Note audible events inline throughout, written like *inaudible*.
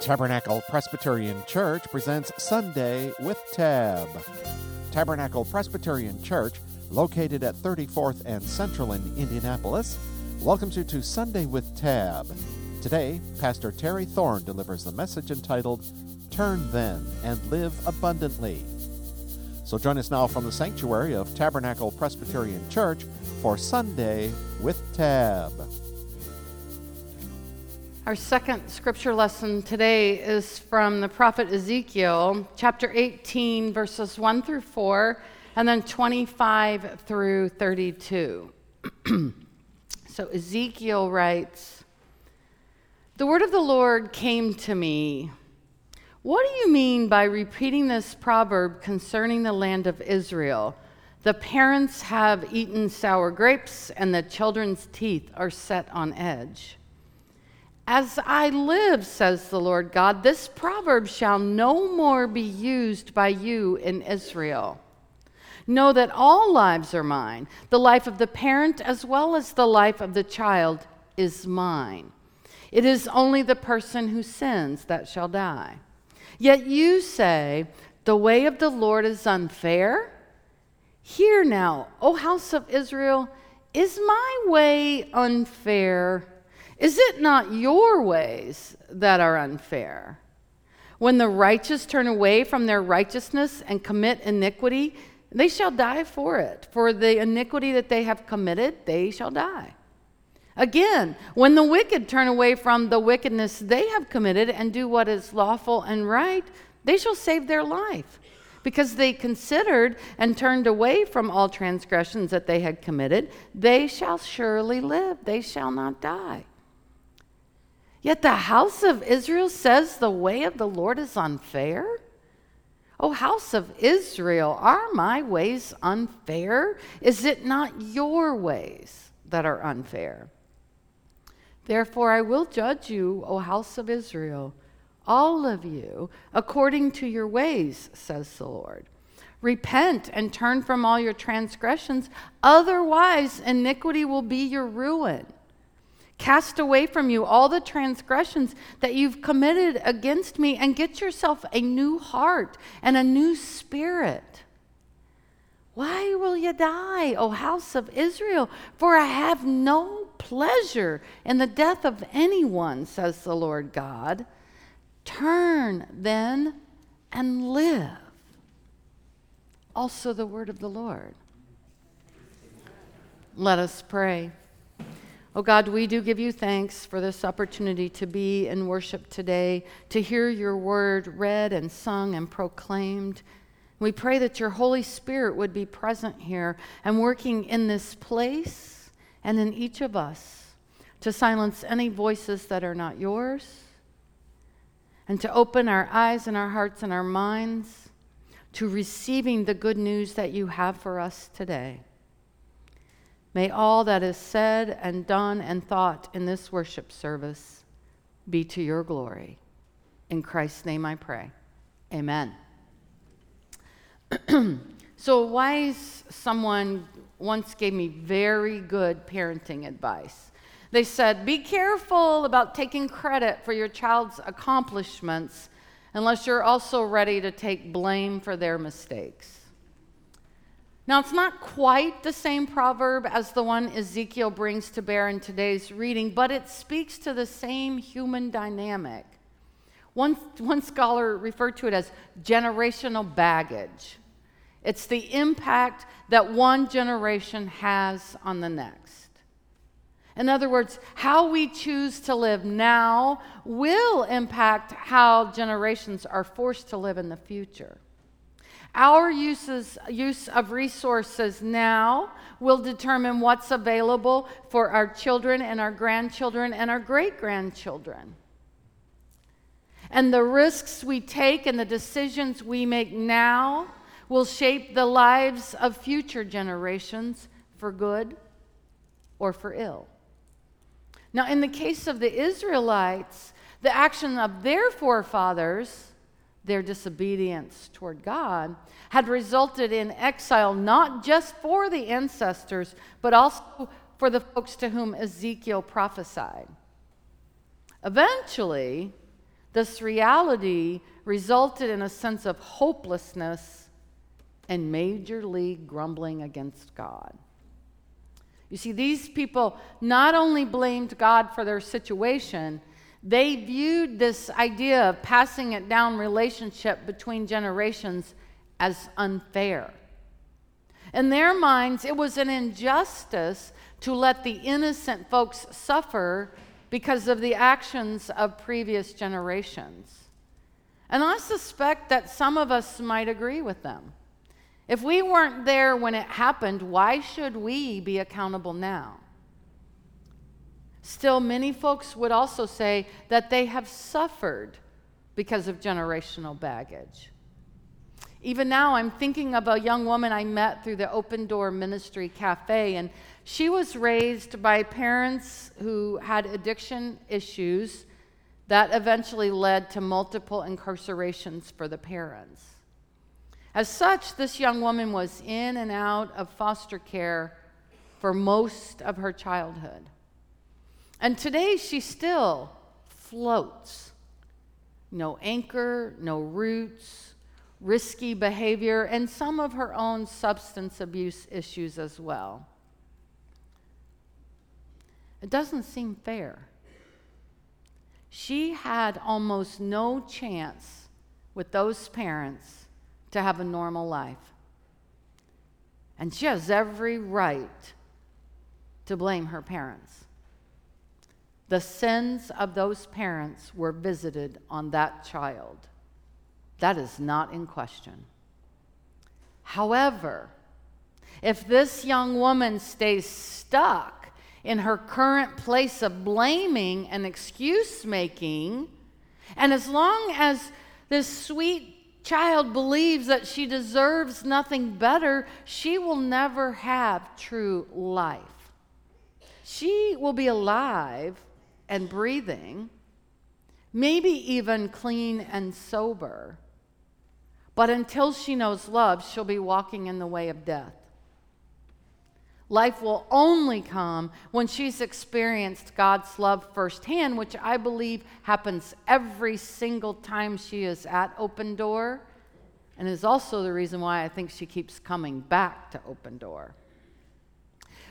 Tabernacle Presbyterian Church presents Sunday with Tab. Tabernacle Presbyterian Church, located at 34th and Central in Indianapolis, welcomes you to Sunday with Tab. Today, Pastor Terri Thorn delivers the message entitled Turn Then and Live Abundantly. So join us now from the sanctuary of Tabernacle Presbyterian Church for Sunday with Tab. Our second scripture lesson today is from the prophet Ezekiel, chapter 18, verses 1 through 4, and then 25 through 32. *clears throat* so Ezekiel writes The word of the Lord came to me. What do you mean by repeating this proverb concerning the land of Israel? The parents have eaten sour grapes, and the children's teeth are set on edge. As I live, says the Lord God, this proverb shall no more be used by you in Israel. Know that all lives are mine. The life of the parent as well as the life of the child is mine. It is only the person who sins that shall die. Yet you say, The way of the Lord is unfair. Hear now, O house of Israel, is my way unfair? Is it not your ways that are unfair? When the righteous turn away from their righteousness and commit iniquity, they shall die for it. For the iniquity that they have committed, they shall die. Again, when the wicked turn away from the wickedness they have committed and do what is lawful and right, they shall save their life. Because they considered and turned away from all transgressions that they had committed, they shall surely live, they shall not die. Yet the house of Israel says the way of the Lord is unfair? O house of Israel, are my ways unfair? Is it not your ways that are unfair? Therefore, I will judge you, O house of Israel, all of you, according to your ways, says the Lord. Repent and turn from all your transgressions, otherwise, iniquity will be your ruin. Cast away from you all the transgressions that you've committed against me and get yourself a new heart and a new spirit. Why will you die, O house of Israel? For I have no pleasure in the death of anyone, says the Lord God. Turn then and live. Also, the word of the Lord. Let us pray. Oh God, we do give you thanks for this opportunity to be in worship today, to hear your word read and sung and proclaimed. We pray that your Holy Spirit would be present here and working in this place and in each of us to silence any voices that are not yours and to open our eyes and our hearts and our minds to receiving the good news that you have for us today. May all that is said and done and thought in this worship service be to your glory. In Christ's name I pray. Amen. *clears throat* so, wise someone once gave me very good parenting advice. They said, Be careful about taking credit for your child's accomplishments unless you're also ready to take blame for their mistakes. Now, it's not quite the same proverb as the one Ezekiel brings to bear in today's reading, but it speaks to the same human dynamic. One, one scholar referred to it as generational baggage. It's the impact that one generation has on the next. In other words, how we choose to live now will impact how generations are forced to live in the future. Our uses, use of resources now will determine what's available for our children and our grandchildren and our great grandchildren. And the risks we take and the decisions we make now will shape the lives of future generations for good or for ill. Now, in the case of the Israelites, the action of their forefathers their disobedience toward God had resulted in exile, not just for the ancestors, but also for the folks to whom Ezekiel prophesied. Eventually, This reality resulted in a sense of hopelessness and major league grumbling against God. You see, these people not only blamed God for their situation, they viewed this idea of passing it down relationship between generations as unfair. In their minds, it was an injustice to let the innocent folks suffer because of the actions of previous generations. And I suspect that some of us might agree with them. If we weren't there when it happened, why should we be accountable now? Still, many folks would also say that they have suffered because of generational baggage. Even now, I'm thinking of a young woman I met through the Open Door Ministry Cafe, and she was raised by parents who had addiction issues that eventually led to multiple incarcerations for the parents. As such, this young woman was in and out of foster care for most of her childhood. And today she still floats. No anchor, no roots, risky behavior, and some of her own substance abuse issues as well. It doesn't seem fair. She had almost no chance with those parents to have a normal life. And she has every right to blame her parents. The sins of those parents were visited on that child. That is not in question. However, if this young woman stays stuck in her current place of blaming and excuse making, and as long as this sweet child believes that she deserves nothing better, she will never have true life. She will be alive and breathing, maybe even clean and sober but until she knows love, she'll be walking in the way of death. Life will only come when she's experienced God's love firsthand, which I believe happens every single time she is at Open Door, and is also the reason why I think she keeps coming back to Open Door.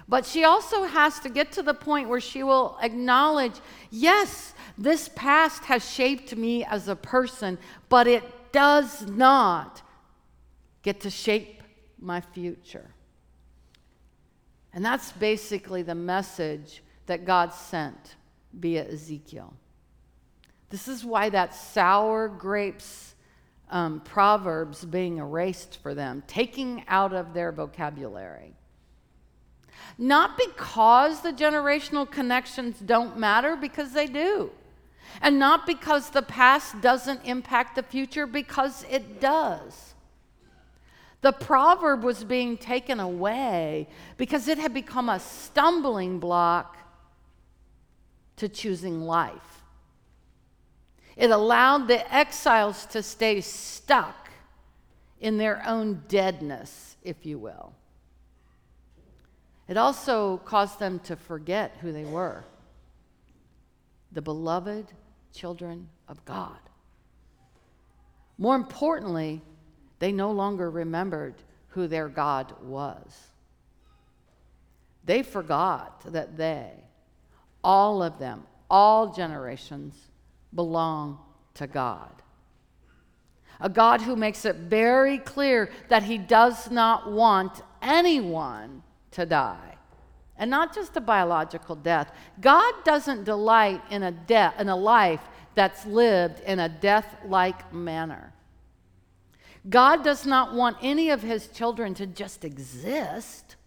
But she also has to get to the point where she will acknowledge yes, this past has shaped me as a person, but it does not get to shape my future. And that's basically the message that God sent via Ezekiel. This is why that sour grapes um, proverbs being erased for them, taking out of their vocabulary. Not because the generational connections don't matter, because they do. And not because the past doesn't impact the future, because it does. The proverb was being taken away because it had become a stumbling block to choosing life. It allowed the exiles to stay stuck in their own deadness, if you will. It also caused them to forget who they were the beloved children of God. More importantly, they no longer remembered who their God was. They forgot that they, all of them, all generations, belong to God. A God who makes it very clear that He does not want anyone to die and not just a biological death. God doesn't delight in a death in a life that's lived in a death-like manner. God does not want any of his children to just exist,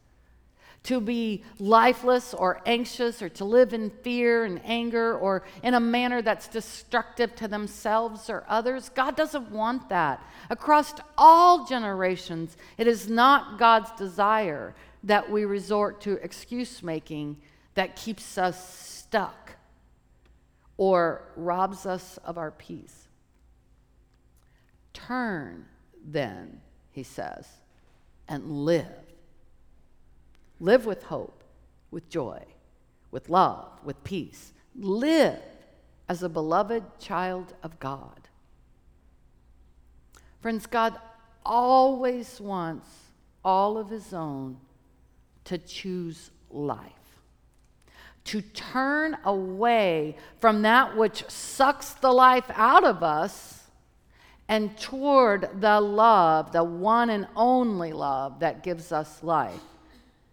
to be lifeless or anxious or to live in fear and anger or in a manner that's destructive to themselves or others. God doesn't want that. Across all generations, it is not God's desire that we resort to excuse making that keeps us stuck or robs us of our peace. Turn then, he says, and live. Live with hope, with joy, with love, with peace. Live as a beloved child of God. Friends, God always wants all of his own to choose life to turn away from that which sucks the life out of us and toward the love, the one and only love that gives us life.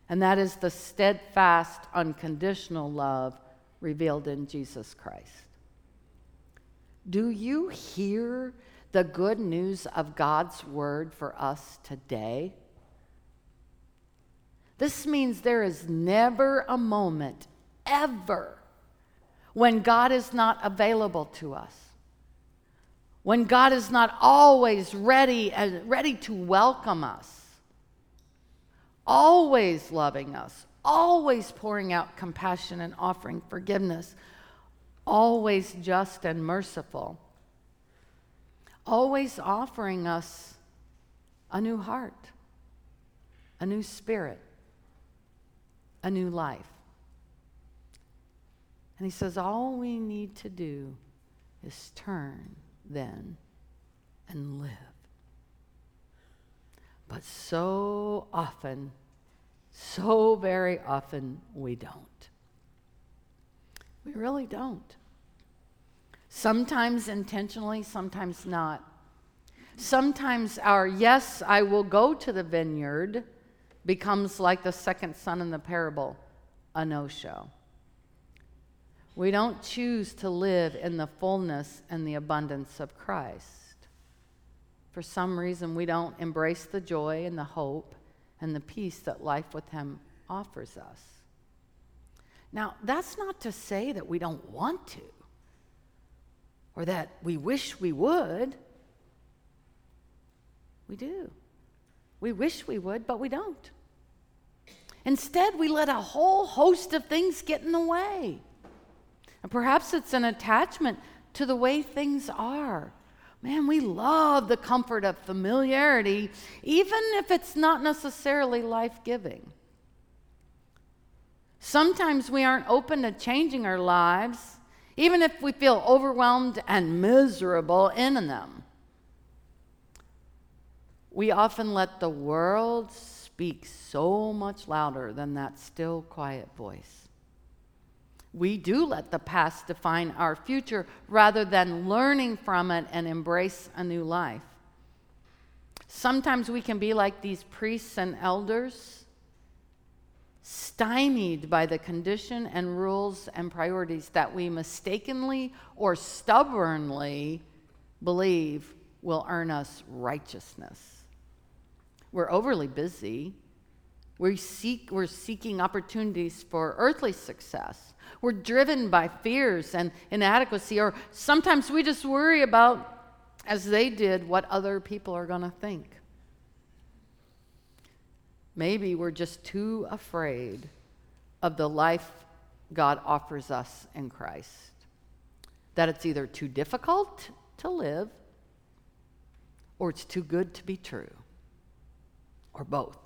And that is the steadfast, unconditional love revealed in Jesus Christ. Do you hear the good news of God's word for us today? This means there is never a moment ever when God is not available to us. When God is not always ready and ready to welcome us. Always loving us, always pouring out compassion and offering forgiveness, always just and merciful, always offering us a new heart, a new spirit, a new life. And he says, All we need to do is turn then and live. But so often, so very often, we don't. We really don't. Sometimes intentionally, sometimes not. Sometimes our yes, I will go to the vineyard becomes like the second son in the parable, a no show. We don't choose to live in the fullness and the abundance of Christ. For some reason, we don't embrace the joy and the hope and the peace that life with Him offers us. Now, that's not to say that we don't want to or that we wish we would. We do. We wish we would, but we don't. Instead, we let a whole host of things get in the way. And perhaps it's an attachment to the way things are. Man, we love the comfort of familiarity, even if it's not necessarily life giving. Sometimes we aren't open to changing our lives, even if we feel overwhelmed and miserable in them. We often let the world speak so much louder than that still, quiet voice we do let the past define our future rather than learning from it and embrace a new life. Sometimes we can be like these priests and elders, stymied by the condition and rules and priorities that we mistakenly or stubbornly believe will earn us righteousness. We're overly busy. We seek, we're seeking opportunities for earthly success we're driven by fears and inadequacy, or sometimes we just worry about, as they did, what other people are going to think. Maybe we're just too afraid of the life God offers us in Christ. That it's either too difficult to live or it's too good to be true, or both.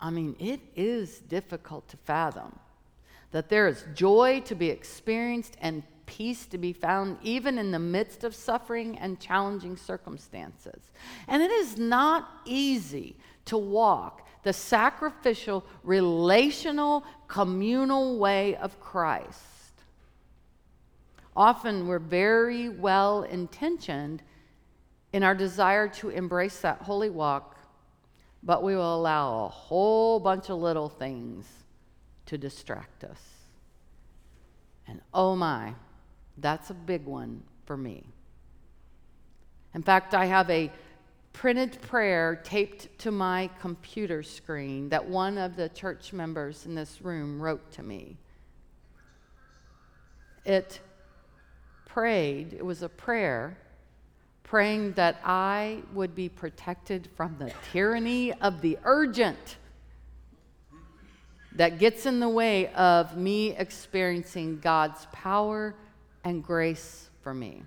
I mean, it is difficult to fathom that there is joy to be experienced and peace to be found even in the midst of suffering and challenging circumstances. And it is not easy to walk the sacrificial, relational, communal way of Christ. Often we're very well intentioned in our desire to embrace that holy walk, but we will allow a whole bunch of little things to distract us. And oh my, that's a big one for me. In fact, I have a printed prayer taped to my computer screen that one of the church members in this room wrote to me. It prayed, it was a prayer praying that I would be protected from the tyranny of the urgent that gets in the way of me experiencing God's power and grace for me.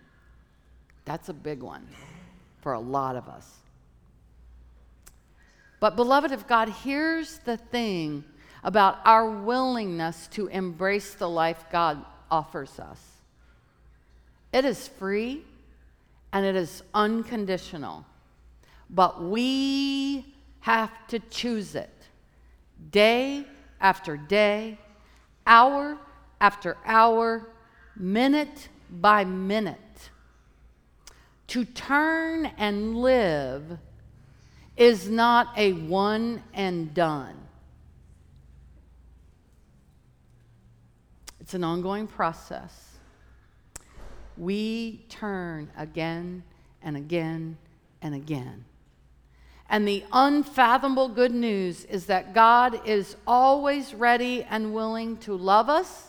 That's a big one for a lot of us. But, beloved of God, here's the thing about our willingness to embrace the life God offers us It is free and it is unconditional. But we have to choose it day after day, hour after hour, minute by minute. To turn and live is not a one and done. It's an ongoing process. We turn again and again and again. And the unfathomable good news is that God is always ready and willing to love us.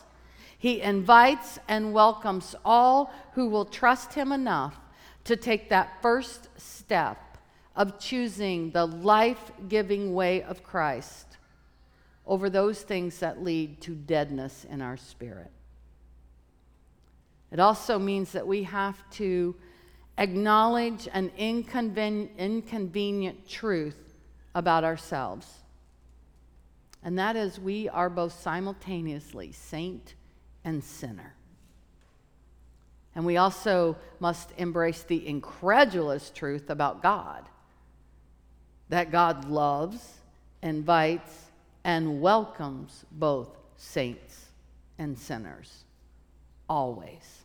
He invites and welcomes all who will trust Him enough to take that first step of choosing the life giving way of Christ over those things that lead to deadness in our spirit. It also means that we have to acknowledge an inconven- inconvenient truth about ourselves. And that is, we are both simultaneously saint and sinner. And we also must embrace the incredulous truth about God that God loves, invites, and welcomes both saints and sinners, always.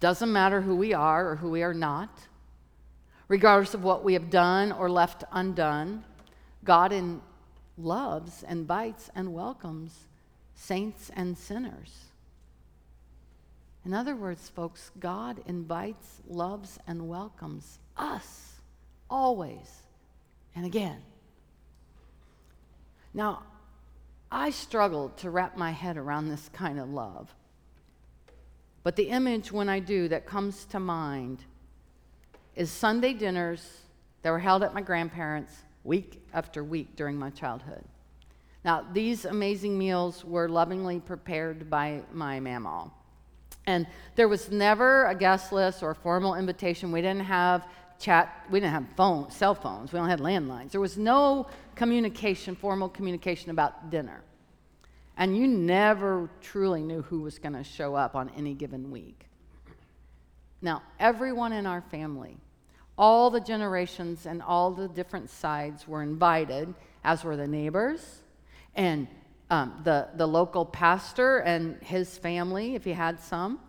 Doesn't matter who we are or who we are not, regardless of what we have done or left undone, God in loves, invites, and welcomes saints and sinners. In other words, folks, God invites, loves, and welcomes us always and again. Now, I struggled to wrap my head around this kind of love. But the image, when I do, that comes to mind is Sunday dinners that were held at my grandparents' week after week during my childhood. Now, these amazing meals were lovingly prepared by my mamaw. And there was never a guest list or a formal invitation. We didn't have chat. We didn't have phone, cell phones. We only had landlines. There was no communication, formal communication about dinner. And you never truly knew who was going to show up on any given week. Now, everyone in our family, all the generations and all the different sides were invited, as were the neighbors and um, the, the local pastor and his family, if he had some,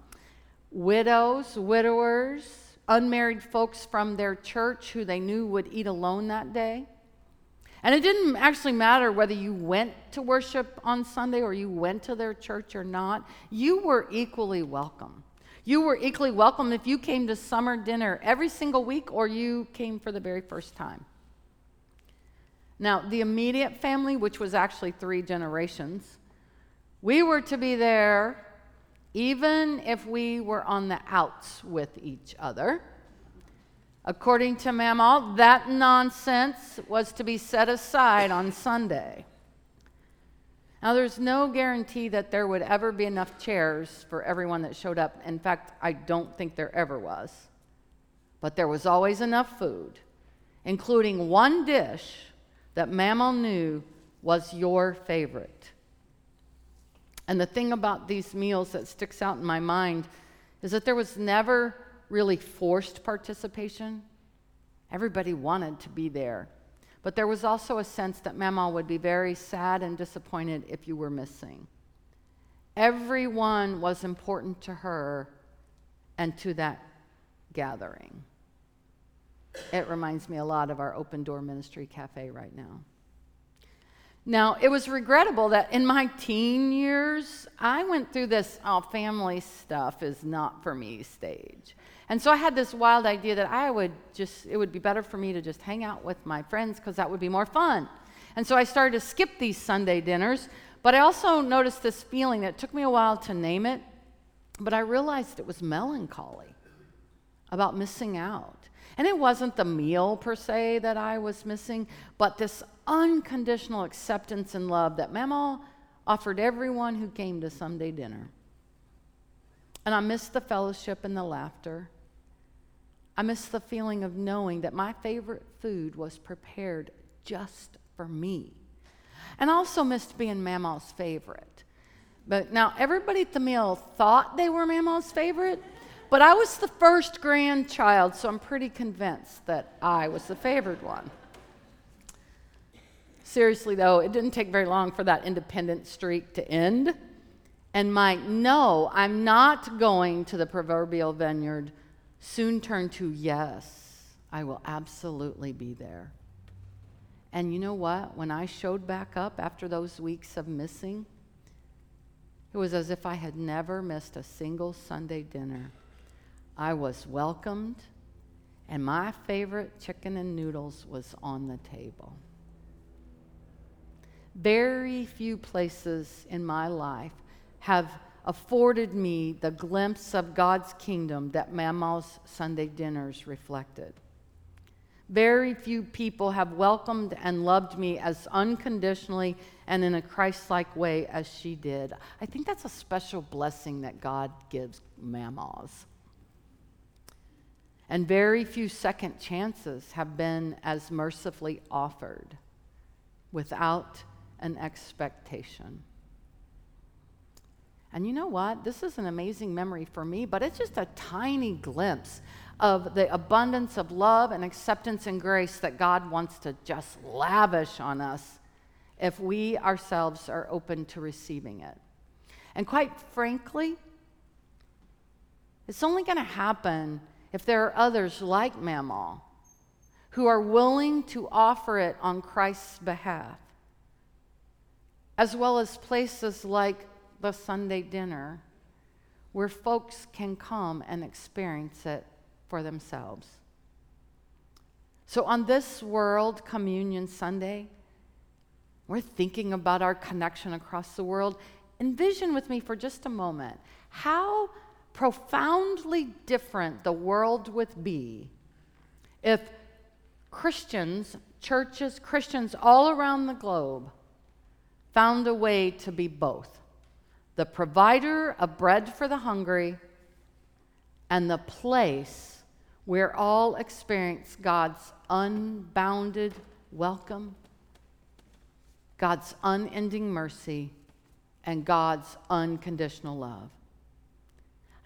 widows, widowers, unmarried folks from their church who they knew would eat alone that day. And it didn't actually matter whether you went to worship on Sunday or you went to their church or not, you were equally welcome. You were equally welcome if you came to summer dinner every single week or you came for the very first time. Now, the immediate family, which was actually three generations, we were to be there even if we were on the outs with each other. According to Mamaw, that nonsense was to be set aside on Sunday. Now, there's no guarantee that there would ever be enough chairs for everyone that showed up. In fact, I don't think there ever was. But there was always enough food, including one dish that Mamaw knew was your favorite. And the thing about these meals that sticks out in my mind is that there was never really forced participation. Everybody wanted to be there. But there was also a sense that Mamaw would be very sad and disappointed if you were missing. Everyone was important to her and to that gathering. It reminds me a lot of our open door ministry cafe right now. Now, it was regrettable that in my teen years, I went through this oh, family stuff is not for me stage. And so I had this wild idea that I would just, it would be better for me to just hang out with my friends because that would be more fun. And so I started to skip these Sunday dinners, but I also noticed this feeling that took me a while to name it, but I realized it was melancholy about missing out. And it wasn't the meal per se that I was missing, but this unconditional acceptance and love that Mamaw offered everyone who came to Sunday dinner. And I miss the fellowship and the laughter. I miss the feeling of knowing that my favorite food was prepared just for me. And I also missed being Mamaw's favorite. But now everybody at the meal thought they were Mamaw's favorite, but I was the first grandchild, so I'm pretty convinced that I was the favored one. Seriously, though, it didn't take very long for that independent streak to end. And my no, I'm not going to the proverbial vineyard soon turned to yes, I will absolutely be there. And you know what? When I showed back up after those weeks of missing, it was as if I had never missed a single Sunday dinner. I was welcomed, and my favorite chicken and noodles was on the table. Very few places in my life have afforded me the glimpse of God's kingdom that Mama's Sunday dinners reflected. Very few people have welcomed and loved me as unconditionally and in a Christ like way as she did. I think that's a special blessing that God gives Mama's. And very few second chances have been as mercifully offered without an expectation. And you know what? This is an amazing memory for me, but it's just a tiny glimpse of the abundance of love and acceptance and grace that God wants to just lavish on us if we ourselves are open to receiving it. And quite frankly, it's only going to happen if there are others like Mama who are willing to offer it on Christ's behalf as well as places like the Sunday dinner where folks can come and experience it for themselves. So, on this World Communion Sunday, we're thinking about our connection across the world. Envision with me for just a moment how profoundly different the world would be if Christians, churches, Christians all around the globe found a way to be both the provider of bread for the hungry and the place where all experience God's unbounded welcome, God's unending mercy, and God's unconditional love.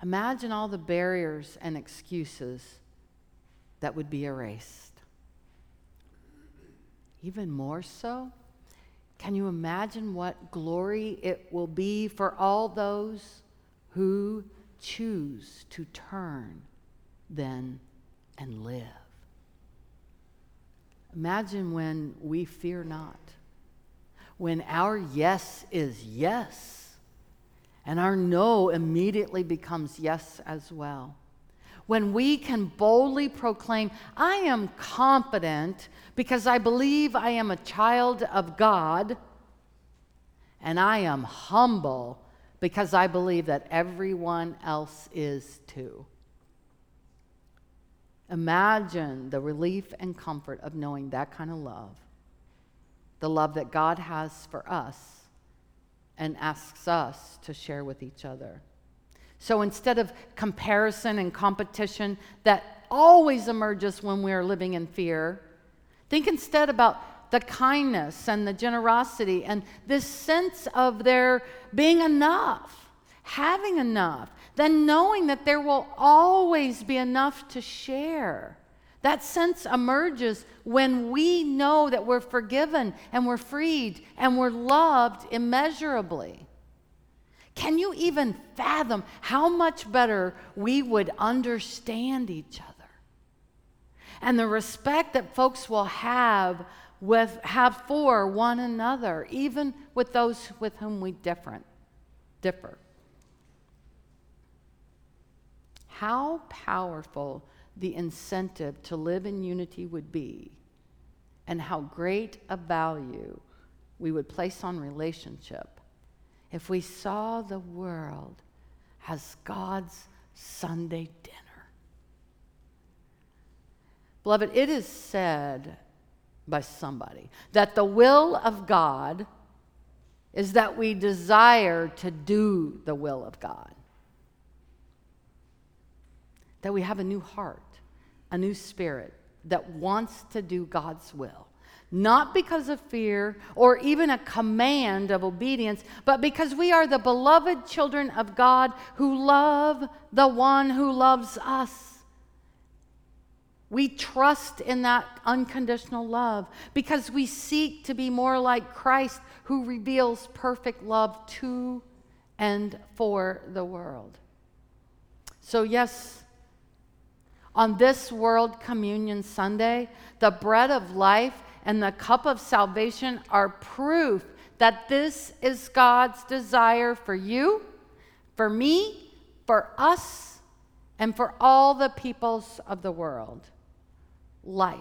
Imagine all the barriers and excuses that would be erased. Even more so, can you imagine what glory it will be for all those who choose to turn then and live? Imagine when we fear not, when our yes is yes, and our no immediately becomes yes as well when we can boldly proclaim, I am confident because I believe I am a child of God, and I am humble because I believe that everyone else is too. Imagine the relief and comfort of knowing that kind of love, the love that God has for us and asks us to share with each other. So instead of comparison and competition that always emerges when we're living in fear, think instead about the kindness and the generosity and this sense of there being enough, having enough, then knowing that there will always be enough to share. That sense emerges when we know that we're forgiven and we're freed and we're loved immeasurably. Can you even fathom how much better we would understand each other? And the respect that folks will have with have for one another, even with those with whom we different, differ. How powerful the incentive to live in unity would be, and how great a value we would place on relationship if we saw the world as God's Sunday dinner. Beloved, it is said by somebody that the will of God is that we desire to do the will of God. That we have a new heart, a new spirit that wants to do God's will not because of fear or even a command of obedience, but because we are the beloved children of God who love the one who loves us. We trust in that unconditional love because we seek to be more like Christ who reveals perfect love to and for the world. So, yes, on this World Communion Sunday, the bread of life and the cup of salvation are proof that this is God's desire for you, for me, for us, and for all the peoples of the world life.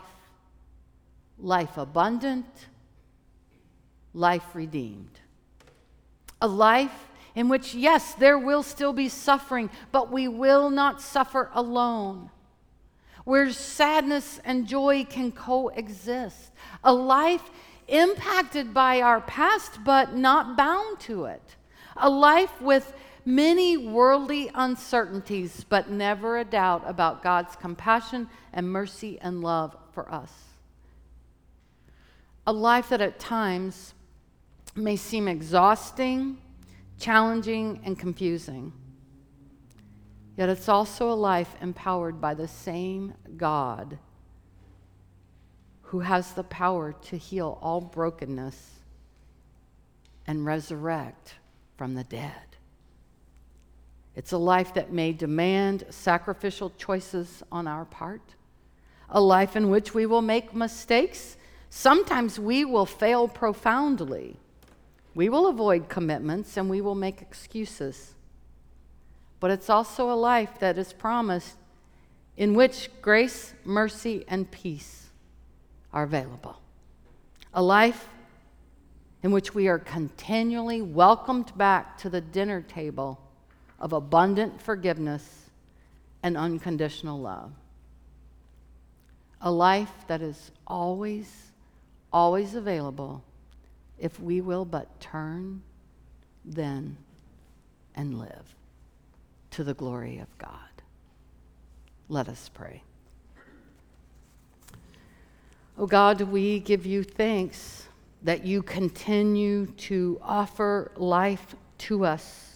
Life abundant, life redeemed. A life in which, yes, there will still be suffering, but we will not suffer alone. Where sadness and joy can coexist. A life impacted by our past, but not bound to it. A life with many worldly uncertainties, but never a doubt about God's compassion and mercy and love for us. A life that at times may seem exhausting, challenging, and confusing. Yet it's also a life empowered by the same God who has the power to heal all brokenness and resurrect from the dead. It's a life that may demand sacrificial choices on our part, a life in which we will make mistakes. Sometimes we will fail profoundly. We will avoid commitments and we will make excuses. But it's also a life that is promised in which grace, mercy, and peace are available. A life in which we are continually welcomed back to the dinner table of abundant forgiveness and unconditional love. A life that is always, always available if we will but turn then and live to the glory of God. Let us pray. Oh God, we give you thanks that you continue to offer life to us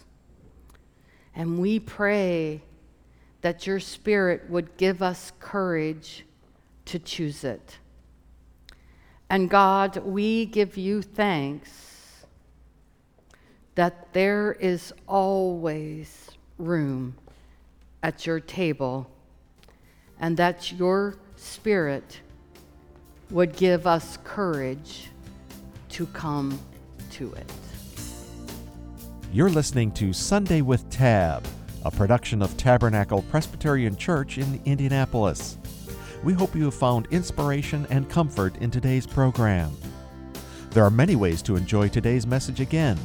and we pray that your Spirit would give us courage to choose it. And God, we give you thanks that there is always room at your table and that your Spirit would give us courage to come to it. You're listening to Sunday with Tab, a production of Tabernacle Presbyterian Church in Indianapolis. We hope you have found inspiration and comfort in today's program. There are many ways to enjoy today's message again.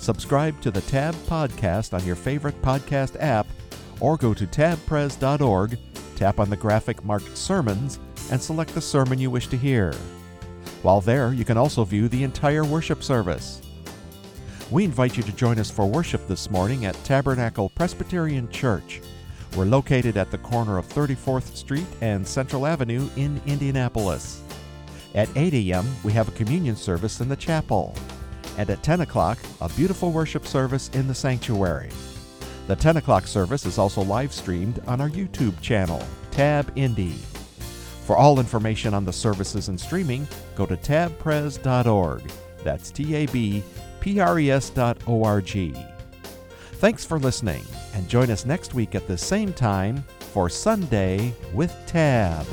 Subscribe to the Tab podcast on your favorite podcast app or go to tabpres.org, tap on the graphic marked Sermons, and select the sermon you wish to hear. While there, you can also view the entire worship service. We invite you to join us for worship this morning at Tabernacle Presbyterian Church. We're located at the corner of 34th Street and Central Avenue in Indianapolis. At 8 a.m., we have a communion service in the chapel. And at 10 o'clock, a beautiful worship service in the sanctuary. The 10 o'clock service is also live streamed on our YouTube channel, Tab Indy. For all information on the services and streaming, go to tabpres.org. That's T A B pres.org. Thanks for listening, and join us next week at the same time for Sunday with Tab.